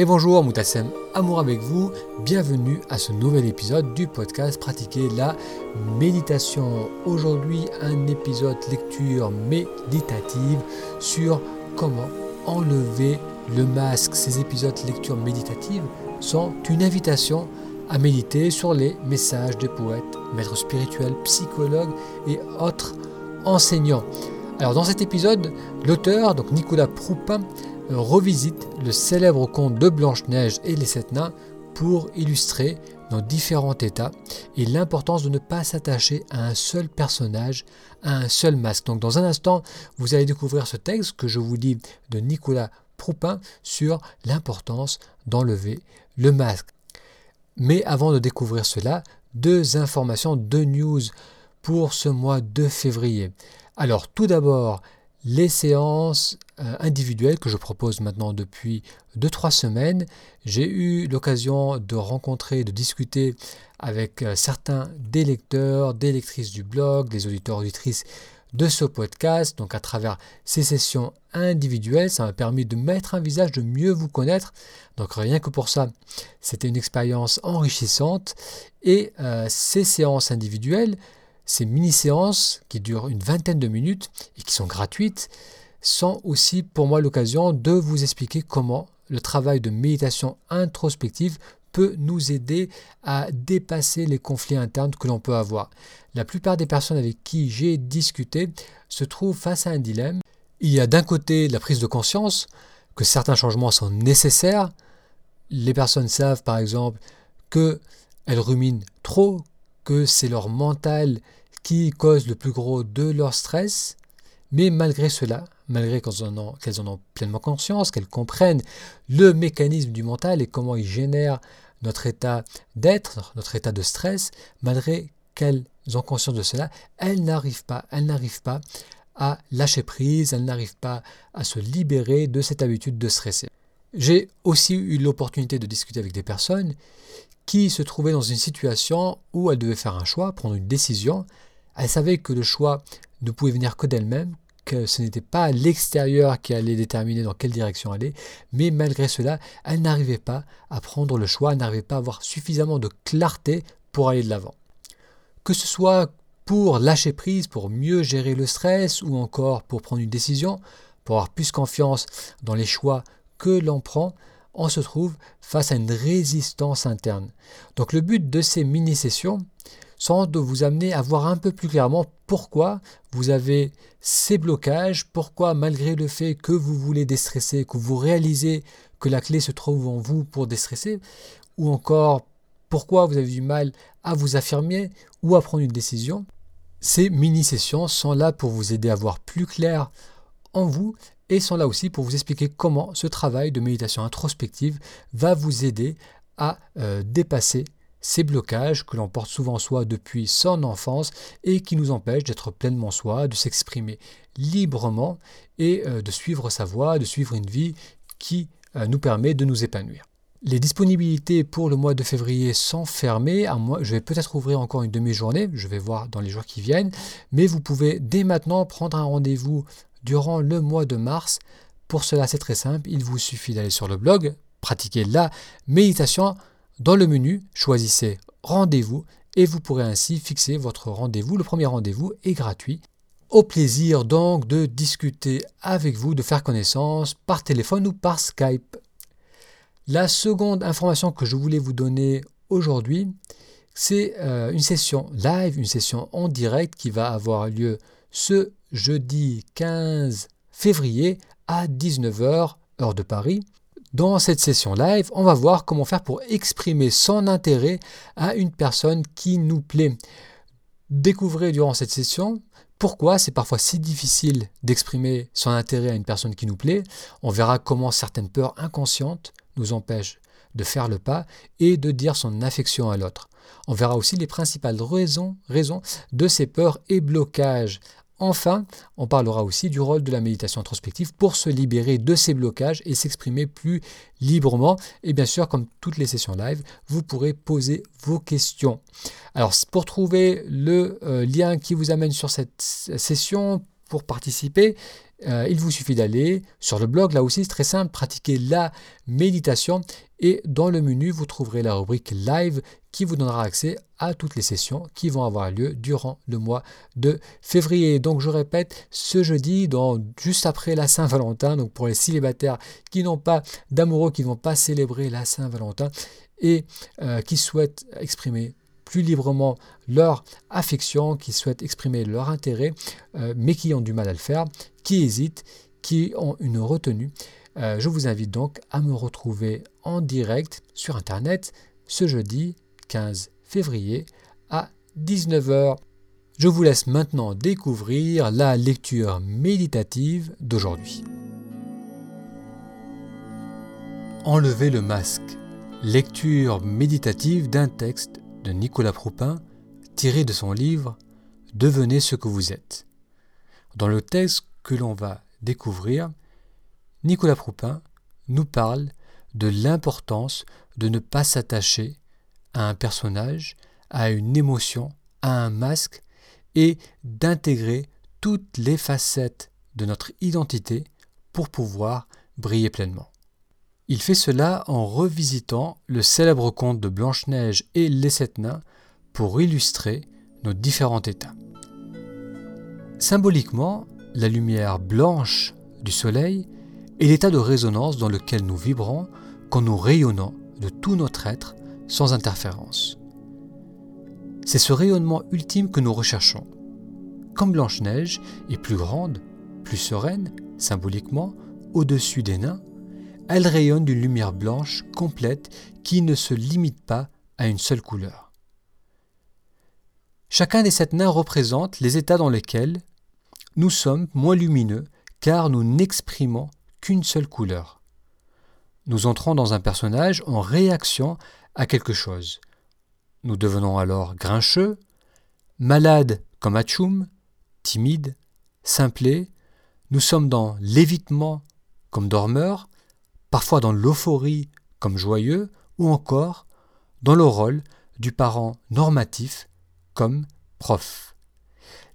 Et bonjour, Moutassem Amour avec vous. Bienvenue à ce nouvel épisode du podcast Pratiquer la méditation. Aujourd'hui, un épisode lecture méditative sur comment enlever le masque. Ces épisodes lecture méditative sont une invitation à méditer sur les messages des poètes, maîtres spirituels, psychologues et autres enseignants. Alors dans cet épisode, l'auteur, donc Nicolas Proupin, revisite le célèbre conte de Blanche-Neige et les Sept Nains pour illustrer nos différents états et l'importance de ne pas s'attacher à un seul personnage, à un seul masque. Donc dans un instant, vous allez découvrir ce texte que je vous dis de Nicolas Proupin sur l'importance d'enlever le masque. Mais avant de découvrir cela, deux informations, deux news pour ce mois de février. Alors tout d'abord, les séances euh, individuelles que je propose maintenant depuis 2-3 semaines. J'ai eu l'occasion de rencontrer, de discuter avec euh, certains des lecteurs, des lectrices du blog, des auditeurs, auditrices de ce podcast. Donc à travers ces sessions individuelles, ça m'a permis de mettre un visage, de mieux vous connaître. Donc rien que pour ça, c'était une expérience enrichissante. Et euh, ces séances individuelles, ces mini-séances qui durent une vingtaine de minutes et qui sont gratuites sont aussi pour moi l'occasion de vous expliquer comment le travail de méditation introspective peut nous aider à dépasser les conflits internes que l'on peut avoir. La plupart des personnes avec qui j'ai discuté se trouvent face à un dilemme. Il y a d'un côté la prise de conscience que certains changements sont nécessaires. Les personnes savent par exemple qu'elles ruminent trop, c'est leur mental qui cause le plus gros de leur stress, mais malgré cela, malgré qu'elles en, ont, en ont pleinement conscience, qu'elles comprennent le mécanisme du mental et comment il génère notre état d'être, notre état de stress, malgré qu'elles ont conscience de cela, elles n'arrivent pas, elles n'arrivent pas à lâcher prise, elles n'arrivent pas à se libérer de cette habitude de stresser. J'ai aussi eu l'opportunité de discuter avec des personnes qui se trouvaient dans une situation où elles devaient faire un choix, prendre une décision, elle savait que le choix ne pouvait venir que d'elle-même, que ce n'était pas l'extérieur qui allait déterminer dans quelle direction aller, mais malgré cela, elle n'arrivait pas à prendre le choix, elle n'arrivait pas à avoir suffisamment de clarté pour aller de l'avant. Que ce soit pour lâcher prise, pour mieux gérer le stress, ou encore pour prendre une décision, pour avoir plus confiance dans les choix que l'on prend, on se trouve face à une résistance interne. Donc le but de ces mini-sessions, sont de vous amener à voir un peu plus clairement pourquoi vous avez ces blocages, pourquoi malgré le fait que vous voulez déstresser, que vous réalisez que la clé se trouve en vous pour déstresser, ou encore pourquoi vous avez du mal à vous affirmer ou à prendre une décision, ces mini-sessions sont là pour vous aider à voir plus clair en vous et sont là aussi pour vous expliquer comment ce travail de méditation introspective va vous aider à euh, dépasser ces blocages que l'on porte souvent en soi depuis son enfance et qui nous empêchent d'être pleinement soi, de s'exprimer librement et euh, de suivre sa voie, de suivre une vie qui euh, nous permet de nous épanouir. Les disponibilités pour le mois de février sont fermées. je vais peut-être ouvrir encore une demi-journée, je vais voir dans les jours qui viennent, mais vous pouvez dès maintenant prendre un rendez-vous durant le mois de mars. Pour cela, c'est très simple, il vous suffit d'aller sur le blog, pratiquer la méditation dans le menu, choisissez Rendez-vous et vous pourrez ainsi fixer votre rendez-vous. Le premier rendez-vous est gratuit. Au plaisir donc de discuter avec vous, de faire connaissance par téléphone ou par Skype. La seconde information que je voulais vous donner aujourd'hui, c'est euh, une session live, une session en direct qui va avoir lieu ce jeudi 15 février à 19h, heure de Paris. Dans cette session live, on va voir comment faire pour exprimer son intérêt à une personne qui nous plaît. Découvrez durant cette session pourquoi c'est parfois si difficile d'exprimer son intérêt à une personne qui nous plaît. On verra comment certaines peurs inconscientes nous empêchent de faire le pas et de dire son affection à l'autre. On verra aussi les principales raisons, de ces peurs et blocages Enfin, on parlera aussi du rôle de la méditation introspective pour se libérer de ces blocages et s'exprimer plus librement. Et bien sûr, comme toutes les sessions live, vous pourrez poser vos questions. Alors, pour trouver le euh, lien qui vous amène sur cette session, pour participer, euh, il vous suffit d'aller sur le blog, là aussi c'est très simple, pratiquer la méditation et dans le menu vous trouverez la rubrique live qui vous donnera accès à toutes les sessions qui vont avoir lieu durant le mois de février. Donc je répète, ce jeudi, juste après la Saint-Valentin, donc pour les célibataires qui n'ont pas d'amoureux, qui ne vont pas célébrer la Saint-Valentin et euh, qui souhaitent exprimer plus librement leur affection, qui souhaitent exprimer leur intérêt, euh, mais qui ont du mal à le faire, qui hésitent, qui ont une retenue. Euh, je vous invite donc à me retrouver en direct sur Internet ce jeudi 15 février à 19h. Je vous laisse maintenant découvrir la lecture méditative d'aujourd'hui. Enlevez le masque. Lecture méditative d'un texte de Nicolas Proupin tiré de son livre Devenez ce que vous êtes. Dans le texte que l'on va découvrir, Nicolas Proupin nous parle de l'importance de ne pas s'attacher à un personnage, à une émotion, à un masque, et d'intégrer toutes les facettes de notre identité pour pouvoir briller pleinement. Il fait cela en revisitant le célèbre conte de Blanche-Neige et les sept nains pour illustrer nos différents états. Symboliquement, la lumière blanche du soleil est l'état de résonance dans lequel nous vibrons quand nous rayonnons de tout notre être sans interférence. C'est ce rayonnement ultime que nous recherchons. Comme Blanche-Neige est plus grande, plus sereine, symboliquement, au-dessus des nains, elle rayonne d'une lumière blanche complète qui ne se limite pas à une seule couleur. Chacun des sept nains représente les états dans lesquels nous sommes moins lumineux car nous n'exprimons qu'une seule couleur. Nous entrons dans un personnage en réaction quelque chose. Nous devenons alors grincheux, malades comme Atchoum, timides, simplés, nous sommes dans l'évitement comme dormeur, parfois dans l'euphorie comme joyeux, ou encore dans le rôle du parent normatif comme prof.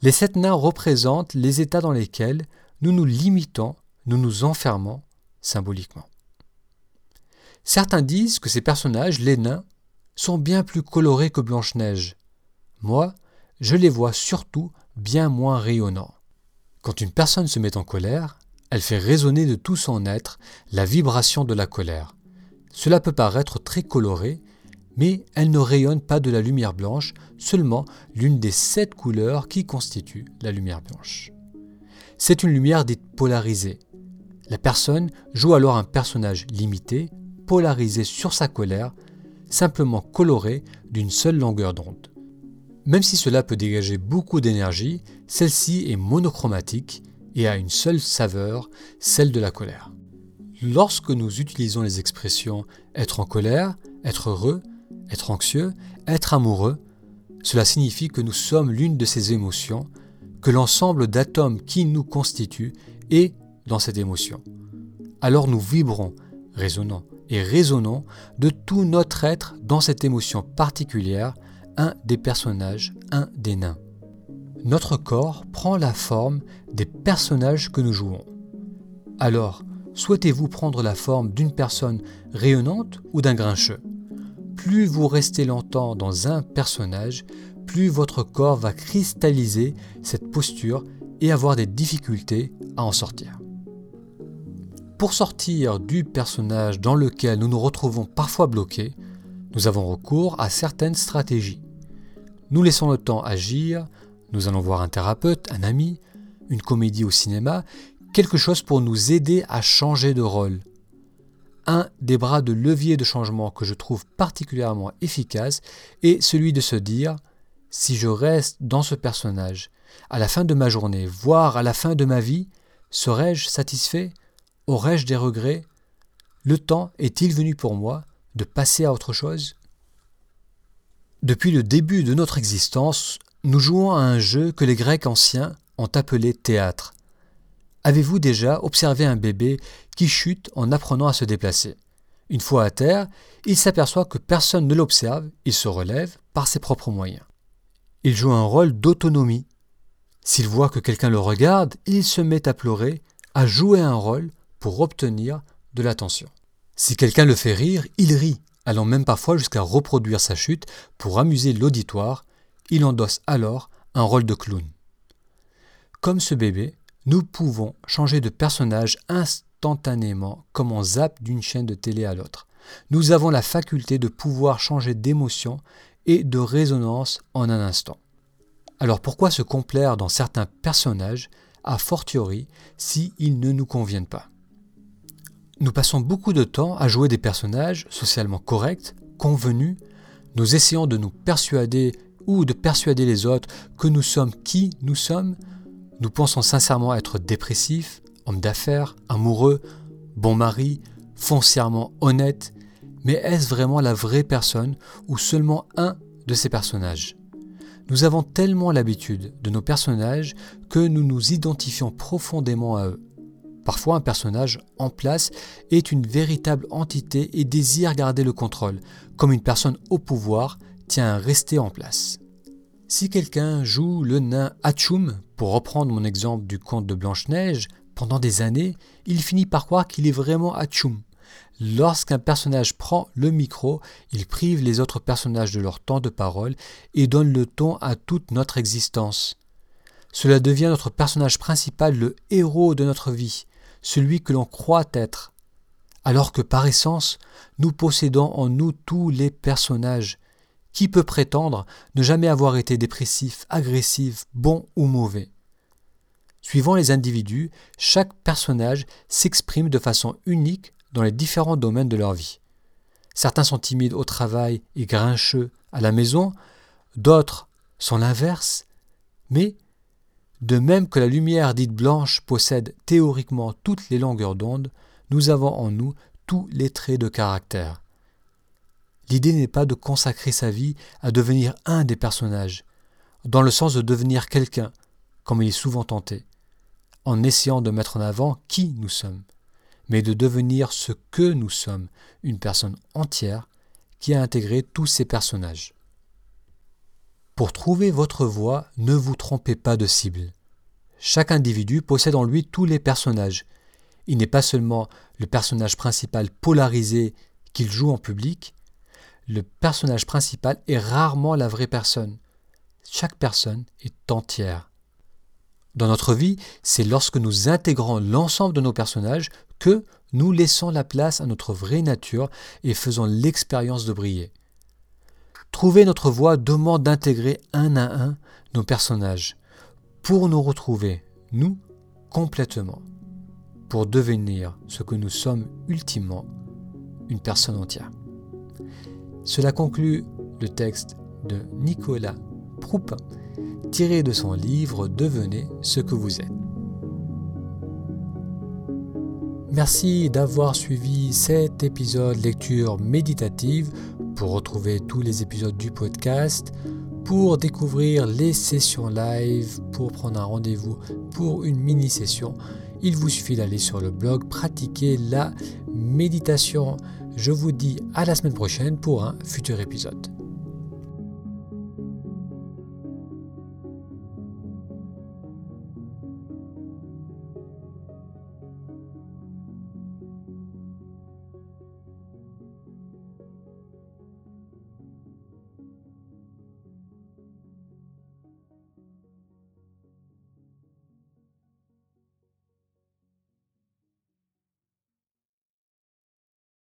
Les sept nains représentent les états dans lesquels nous nous limitons, nous nous enfermons symboliquement. Certains disent que ces personnages, les nains, sont bien plus colorés que Blanche-Neige. Moi, je les vois surtout bien moins rayonnants. Quand une personne se met en colère, elle fait résonner de tout son être la vibration de la colère. Cela peut paraître très coloré, mais elle ne rayonne pas de la lumière blanche, seulement l'une des sept couleurs qui constituent la lumière blanche. C'est une lumière dite polarisée. La personne joue alors un personnage limité, polarisé sur sa colère, simplement coloré d'une seule longueur d'onde. Même si cela peut dégager beaucoup d'énergie, celle-ci est monochromatique et a une seule saveur, celle de la colère. Lorsque nous utilisons les expressions être en colère, être heureux, être anxieux, être amoureux, cela signifie que nous sommes l'une de ces émotions, que l'ensemble d'atomes qui nous constituent est dans cette émotion. Alors nous vibrons, résonnons et résonnons de tout notre être dans cette émotion particulière, un des personnages, un des nains notre corps prend la forme des personnages que nous jouons. Alors, souhaitez-vous prendre la forme d'une personne rayonnante ou d'un grincheux? Plus vous restez longtemps dans un personnage, plus votre corps va cristalliser cette posture et avoir des difficultés à en sortir. Pour sortir du personnage dans lequel nous nous retrouvons parfois bloqués, nous avons recours à certaines stratégies. Nous laissons le temps agir, nous allons voir un thérapeute, un ami, une comédie au cinéma, quelque chose pour nous aider à changer de rôle. Un des bras de levier de changement que je trouve particulièrement efficace est celui de se dire si je reste dans ce personnage, à la fin de ma journée, voire à la fin de ma vie, serai-je satisfait? Aurais-je des regrets? Le temps est-il venu pour moi de passer à autre chose? Depuis le début de notre existence, nous jouons à un jeu que les Grecs anciens ont appelé théâtre. Avez-vous déjà observé un bébé qui chute en apprenant à se déplacer? Une fois à terre, il s'aperçoit que personne ne l'observe, il se relève par ses propres moyens. Il joue un rôle d'autonomie. S'il voit que quelqu'un le regarde, il se met à pleurer, à jouer un rôle pour obtenir de l'attention. Si quelqu'un le fait rire, il rit, allant même parfois jusqu'à reproduire sa chute pour amuser l'auditoire, il endosse alors un rôle de clown. Comme ce bébé, nous pouvons changer de personnage instantanément comme on zappe d'une chaîne de télé à l'autre. Nous avons la faculté de pouvoir changer d'émotion et de résonance en un instant. Alors pourquoi se complaire dans certains personnages, a fortiori s'ils ne nous conviennent pas? Nous passons beaucoup de temps à jouer des personnages socialement corrects, convenus, nous essayons de nous persuader ou de persuader les autres que nous sommes qui nous sommes, nous pensons sincèrement être dépressifs, hommes d'affaires, amoureux, bon mari, foncièrement honnête, mais est-ce vraiment la vraie personne ou seulement un de ces personnages? Nous avons tellement l'habitude de nos personnages que nous nous identifions profondément à eux. Parfois un personnage en place est une véritable entité et désire garder le contrôle, comme une personne au pouvoir tient à rester en place. Si quelqu'un joue le nain Hatchoum, pour reprendre mon exemple du conte de Blanche-Neige, pendant des années, il finit par croire qu'il est vraiment Hatchoum. Lorsqu'un personnage prend le micro, il prive les autres personnages de leur temps de parole et donne le ton à toute notre existence. Cela devient notre personnage principal, le héros de notre vie, celui que l'on croit être. Alors que par essence, nous possédons en nous tous les personnages. Qui peut prétendre ne jamais avoir été dépressif, agressif, bon ou mauvais Suivant les individus, chaque personnage s'exprime de façon unique dans les différents domaines de leur vie. Certains sont timides au travail et grincheux à la maison, d'autres sont l'inverse, mais de même que la lumière dite blanche possède théoriquement toutes les longueurs d'onde, nous avons en nous tous les traits de caractère. L'idée n'est pas de consacrer sa vie à devenir un des personnages, dans le sens de devenir quelqu'un, comme il est souvent tenté en essayant de mettre en avant qui nous sommes, mais de devenir ce que nous sommes, une personne entière qui a intégré tous ces personnages. Pour trouver votre voix, ne vous trompez pas de cible. Chaque individu possède en lui tous les personnages. Il n'est pas seulement le personnage principal polarisé qu'il joue en public, le personnage principal est rarement la vraie personne. Chaque personne est entière. Dans notre vie, c'est lorsque nous intégrons l'ensemble de nos personnages que nous laissons la place à notre vraie nature et faisons l'expérience de briller. Trouver notre voie demande d'intégrer un à un nos personnages pour nous retrouver, nous, complètement, pour devenir ce que nous sommes ultimement, une personne entière. Cela conclut le texte de Nicolas Proupin tiré de son livre Devenez ce que vous êtes. Merci d'avoir suivi cet épisode lecture méditative. Pour retrouver tous les épisodes du podcast, pour découvrir les sessions live, pour prendre un rendez-vous pour une mini-session, il vous suffit d'aller sur le blog pratiquer la méditation. Je vous dis à la semaine prochaine pour un futur épisode.